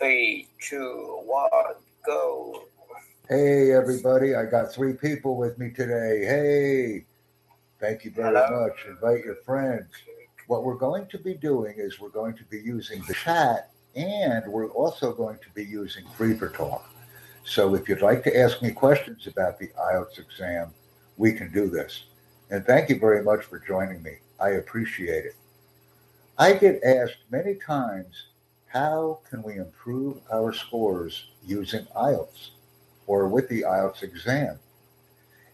Three, two, one, go. Hey, everybody. I got three people with me today. Hey, thank you very Hello. much. Invite your friends. What we're going to be doing is we're going to be using the chat and we're also going to be using Free for Talk. So if you'd like to ask me questions about the IELTS exam, we can do this. And thank you very much for joining me. I appreciate it. I get asked many times, how can we improve our scores using IELTS or with the IELTS exam?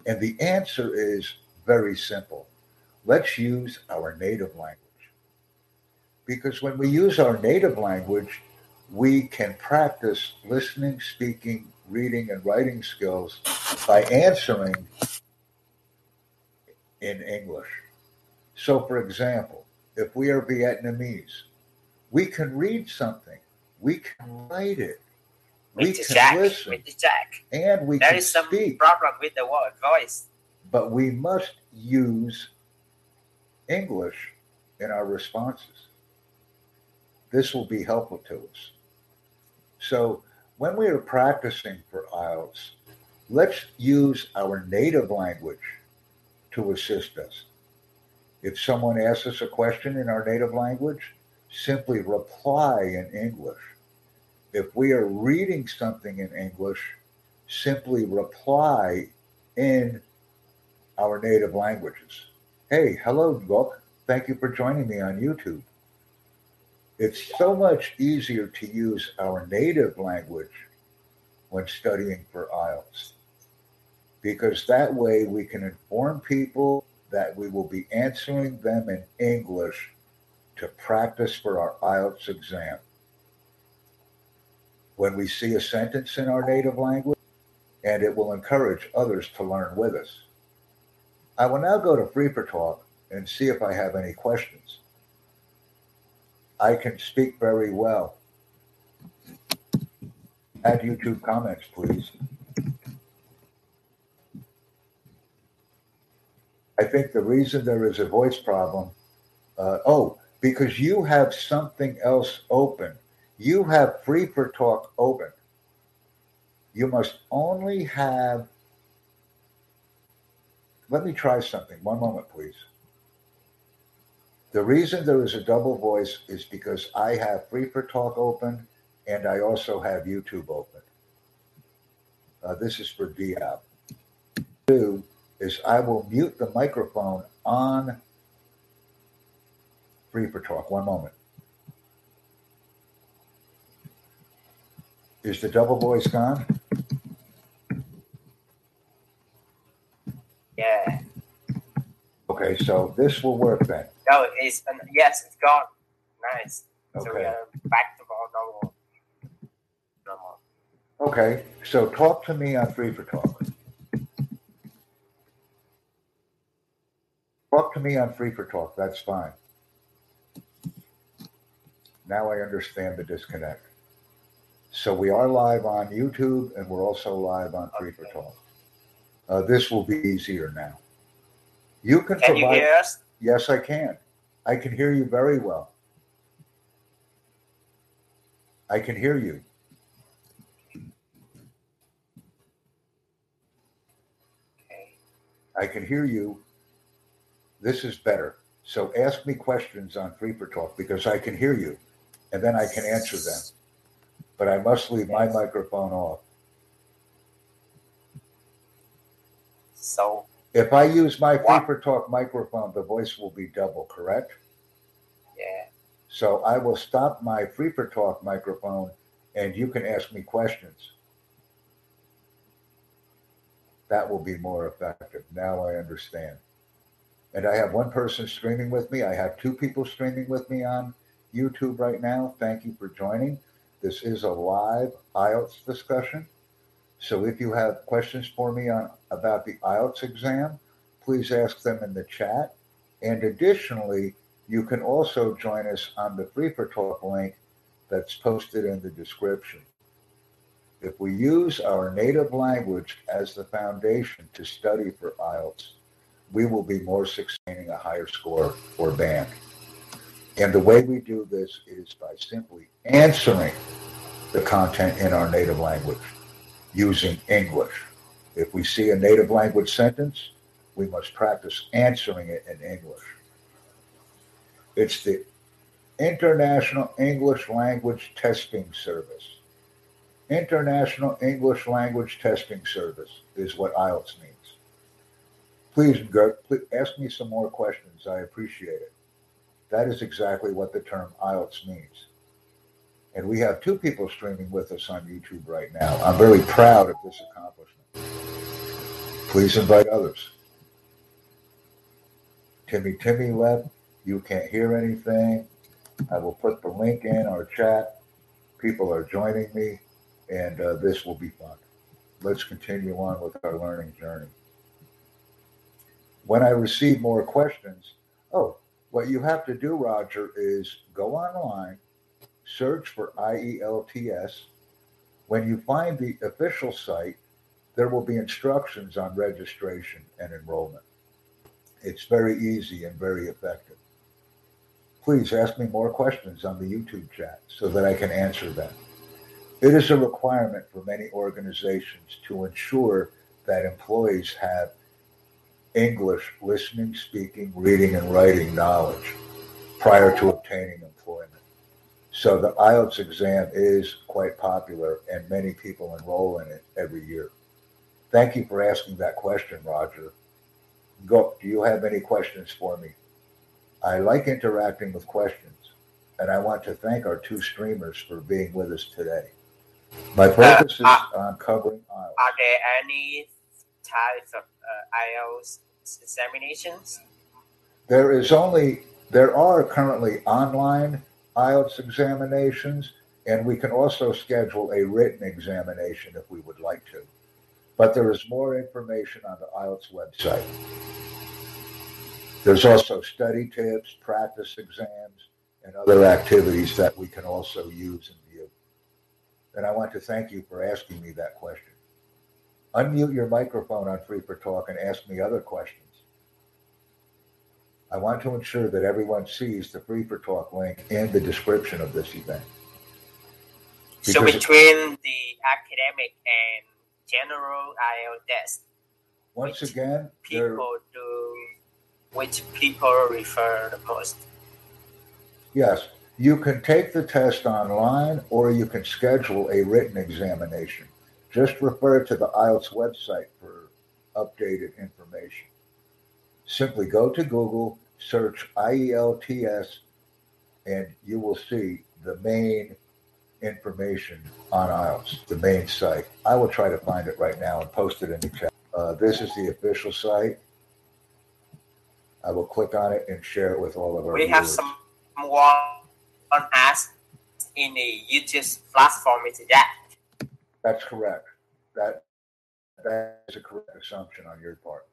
And the answer is very simple. Let's use our native language. Because when we use our native language, we can practice listening, speaking, reading, and writing skills by answering in English. So, for example, if we are Vietnamese, we can read something, we can write it, we Mr. can Jack, listen, Mr. Jack. and we There can is some speak. problem with the word voice. But we must use English in our responses. This will be helpful to us. So, when we are practicing for IELTS, let's use our native language to assist us. If someone asks us a question in our native language, simply reply in English. If we are reading something in English, simply reply in our native languages. Hey, hello, Look. Thank you for joining me on YouTube. It's so much easier to use our native language when studying for IELTS because that way we can inform people that we will be answering them in English to practice for our IELTS exam. When we see a sentence in our native language, and it will encourage others to learn with us. I will now go to Free for Talk and see if I have any questions. I can speak very well. Add YouTube comments, please. I think the reason there is a voice problem, uh, oh, because you have something else open. You have Free for Talk open. You must only have. Let me try something. One moment, please. The reason there is a double voice is because I have Free for Talk open and I also have YouTube open. Uh, this is for Diab. Two is I will mute the microphone on Free for Talk. One moment. Is the double voice gone? Yeah. Okay, so this will work then. No, it's yes, it's gone. Nice. So we Okay. are back to our normal. Normal. Okay, so talk to me on Free for Talk. Talk to me on Free for Talk. That's fine. Now I understand the disconnect. So we are live on YouTube and we're also live on Free for Talk. Uh, this will be easier now. You can, Can you provide. hear us? Yes, I can. I can hear you very well. I can hear you. Okay. I can hear you. This is better. So ask me questions on Free for Talk because I can hear you and then I can answer them. But I must leave my microphone off. So If I use my Free What? for Talk microphone, the voice will be double, correct? yeah. So I will stop my Free for Talk microphone and you can ask me questions. That will be more effective. Now I understand. And I have one person streaming with me. I have two people streaming with me on YouTube right now. Thank you for joining. This is a live IELTS discussion. So if you have questions for me on about the IELTS exam, please ask them in the chat. And additionally, you can also join us on the Free for Talk link that's posted in the description. If we use our native language as the foundation to study for IELTS, we will be more sustaining a higher score or band. And the way we do this is by simply answering the content in our native language using English. If we see a native language sentence, we must practice answering it in English. It's the International English Language Testing Service. International English Language Testing Service is what IELTS means. Please, ask me some more questions. I appreciate it. That is exactly what the term IELTS means. And we have two people streaming with us on YouTube right now. I'm very proud of this accomplishment. Please invite others. Timmy Timmy left. You can't hear anything. I will put the link in our chat. People are joining me, and uh, this will be fun. Let's continue on with our learning journey. When I receive more questions, oh, what you have to do, Roger, is go online, search for IELTS. When you find the official site, there will be instructions on registration and enrollment. It's very easy and very effective. Please ask me more questions on the YouTube chat so that I can answer them. It is a requirement for many organizations to ensure that employees have English listening, speaking, reading, and writing knowledge prior to obtaining employment. So the IELTS exam is quite popular and many people enroll in it every year. Thank you for asking that question, Roger. Go, do you have any questions for me? I like interacting with questions, and I want to thank our two streamers for being with us today. My focus uh, is on covering IELTS. Are there any types of uh, IELTS examinations? There is only there are currently online IELTS examinations, and we can also schedule a written examination if we would like to. But there is more information on the IELTS website. There's also study tips, practice exams, and other activities that we can also use and view. And I want to thank you for asking me that question. Unmute your microphone on Free for Talk and ask me other questions. I want to ensure that everyone sees the Free for Talk link in the description of this event. So between the academic and general IELTS test, Once again, people do, which people refer the most? yes, you can take the test online or you can schedule a written examination. Just refer to the IELTS website for updated information. Simply go to Google, search IELTS, and you will see the main information on IELTS, the main site. I will try to find it right now and post it in the chat. Uh, this is the official site. I will click on it and share it with all of our We have viewers. someone ask in the YouTube platform is that That's correct. That that is a correct assumption on your part.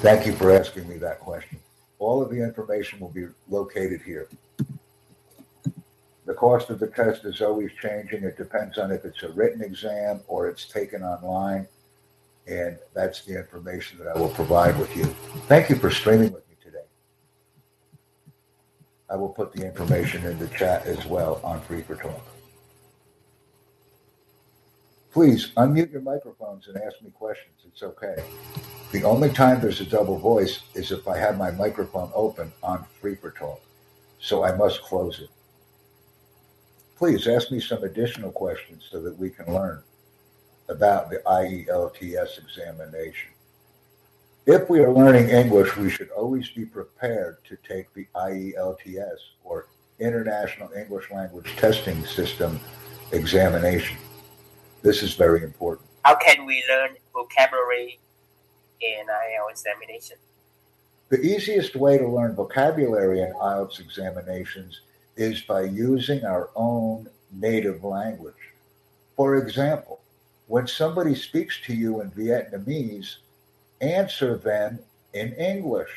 Thank you for asking me that question. All of the information will be located here. The cost of the test is always changing. It depends on if it's a written exam or it's taken online. And that's the information that I will provide with you. Thank you for streaming with me today. I will put the information in the chat as well on Free for Talk. Please unmute your microphones and ask me questions. It's okay. The only time there's a double voice is if I have my microphone open on Free for Talk. So I must close it. Please ask me some additional questions so that we can learn about the IELTS examination. If we are learning English, we should always be prepared to take the IELTS or International English Language Testing System examination. This is very important. how can we learn vocabulary in IELTS examination? The easiest way to learn vocabulary in IELTS examinations is by using our own native language. For example, when somebody speaks to you in Vietnamese, answer them in English.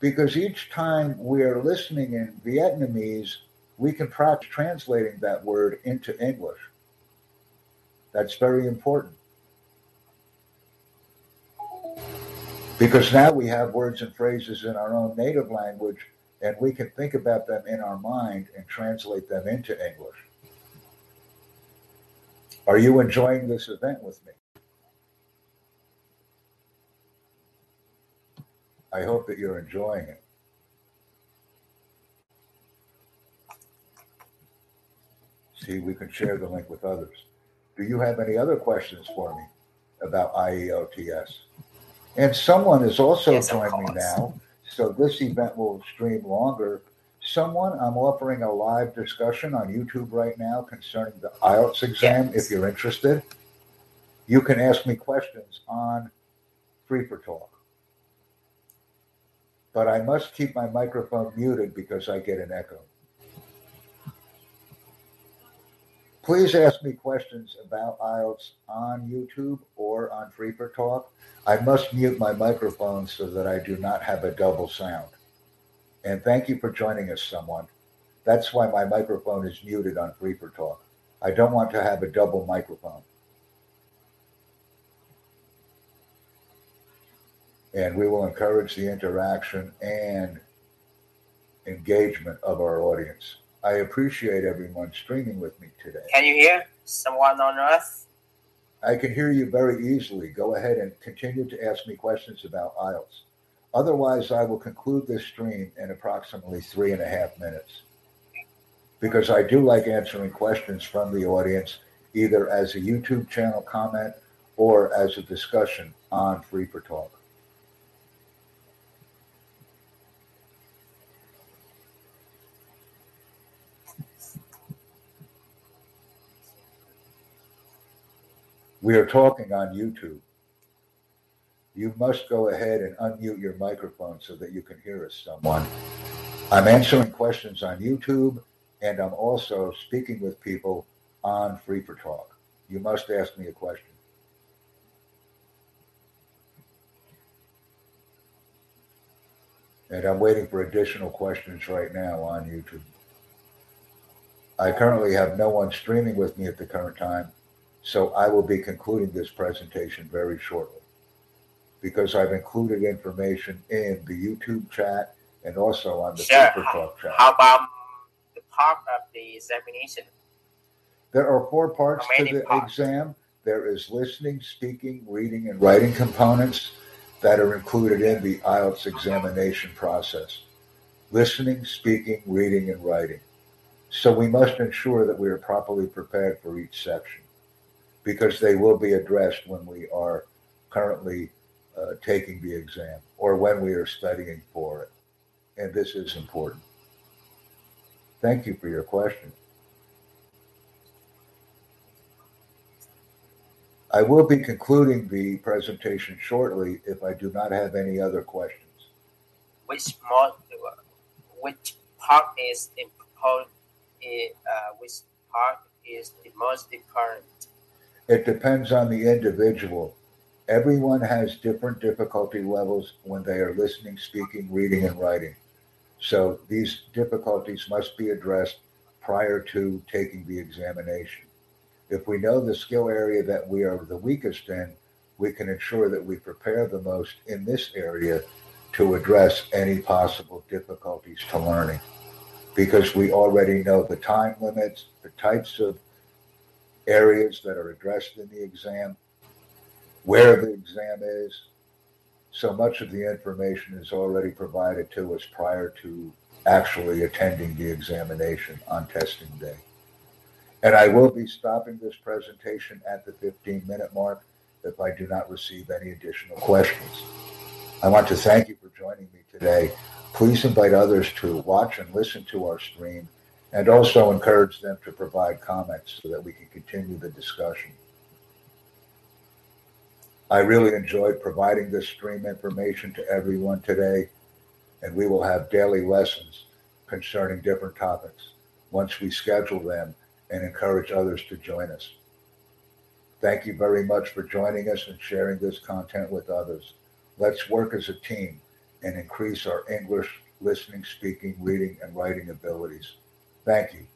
Because each time we are listening in Vietnamese, we can practice translating that word into English. That's very important. Because now we have words and phrases in our own native language and we can think about them in our mind and translate them into English. Are you enjoying this event with me? I hope that you're enjoying it. See, we can share the link with others. Do you have any other questions for me about IELTS? And someone is also Yes, joining me now, so this event will stream longer. Someone, I'm offering a live discussion on YouTube right now concerning the IELTS exam. Yes. If you're interested, you can ask me questions on Free for Talk. But I must keep my microphone muted because I get an echo. Please ask me questions about IELTS on YouTube or on Free for Talk. I must mute my microphone so that I do not have a double sound. And thank you for joining us, someone. That's why my microphone is muted on Free for Talk. I don't want to have a double microphone. And we will encourage the interaction and engagement of our audience. I appreciate everyone streaming with me today. Can you hear someone on earth? I can hear you very easily. Go ahead and continue to ask me questions about IELTS. Otherwise, I will conclude this stream in approximately three and a half minutes. Because I do like answering questions from the audience, either as a YouTube channel comment or as a discussion on Free for Talk. We are talking on YouTube. You must go ahead and unmute your microphone so that you can hear us, someone. I'm answering questions on YouTube and I'm also speaking with people on Free for Talk. You must ask me a question. And I'm waiting for additional questions right now on YouTube. I currently have no one streaming with me at the current time, so I will be concluding this presentation very shortly because I've included information in the YouTube chat and also on the Sure. Super Talk chat. How about the part of the examination? There are four parts to the parts? exam. There is listening, speaking, reading, and writing components that are included in the IELTS examination process. Listening, speaking, reading, and writing. So we must ensure that we are properly prepared for each section because they will be addressed when we are currently uh, taking the exam or when we are studying for it. And this is important. Thank you for your question. I will be concluding the presentation shortly if I do not have any other questions. Which mod, which part is important? Uh, which part is the most important? It depends on the individual. Everyone has different difficulty levels when they are listening, speaking, reading, and writing. So these difficulties must be addressed prior to taking the examination. If we know the skill area that we are the weakest in, we can ensure that we prepare the most in this area to address any possible difficulties to learning. Because we already know the time limits, the types of areas that are addressed in the exam, where the exam is. So much of the information is already provided to us prior to actually attending the examination on testing day. And I will be stopping this presentation at the 15 minute mark if I do not receive any additional questions. I want to thank you for joining me today. Please invite others to watch and listen to our stream and also encourage them to provide comments so that we can continue the discussion. I really enjoyed providing this stream information to everyone today, and we will have daily lessons concerning different topics once we schedule them and encourage others to join us. Thank you very much for joining us and sharing this content with others. Let's work as a team and increase our English listening, speaking, reading, and writing abilities. Thank you.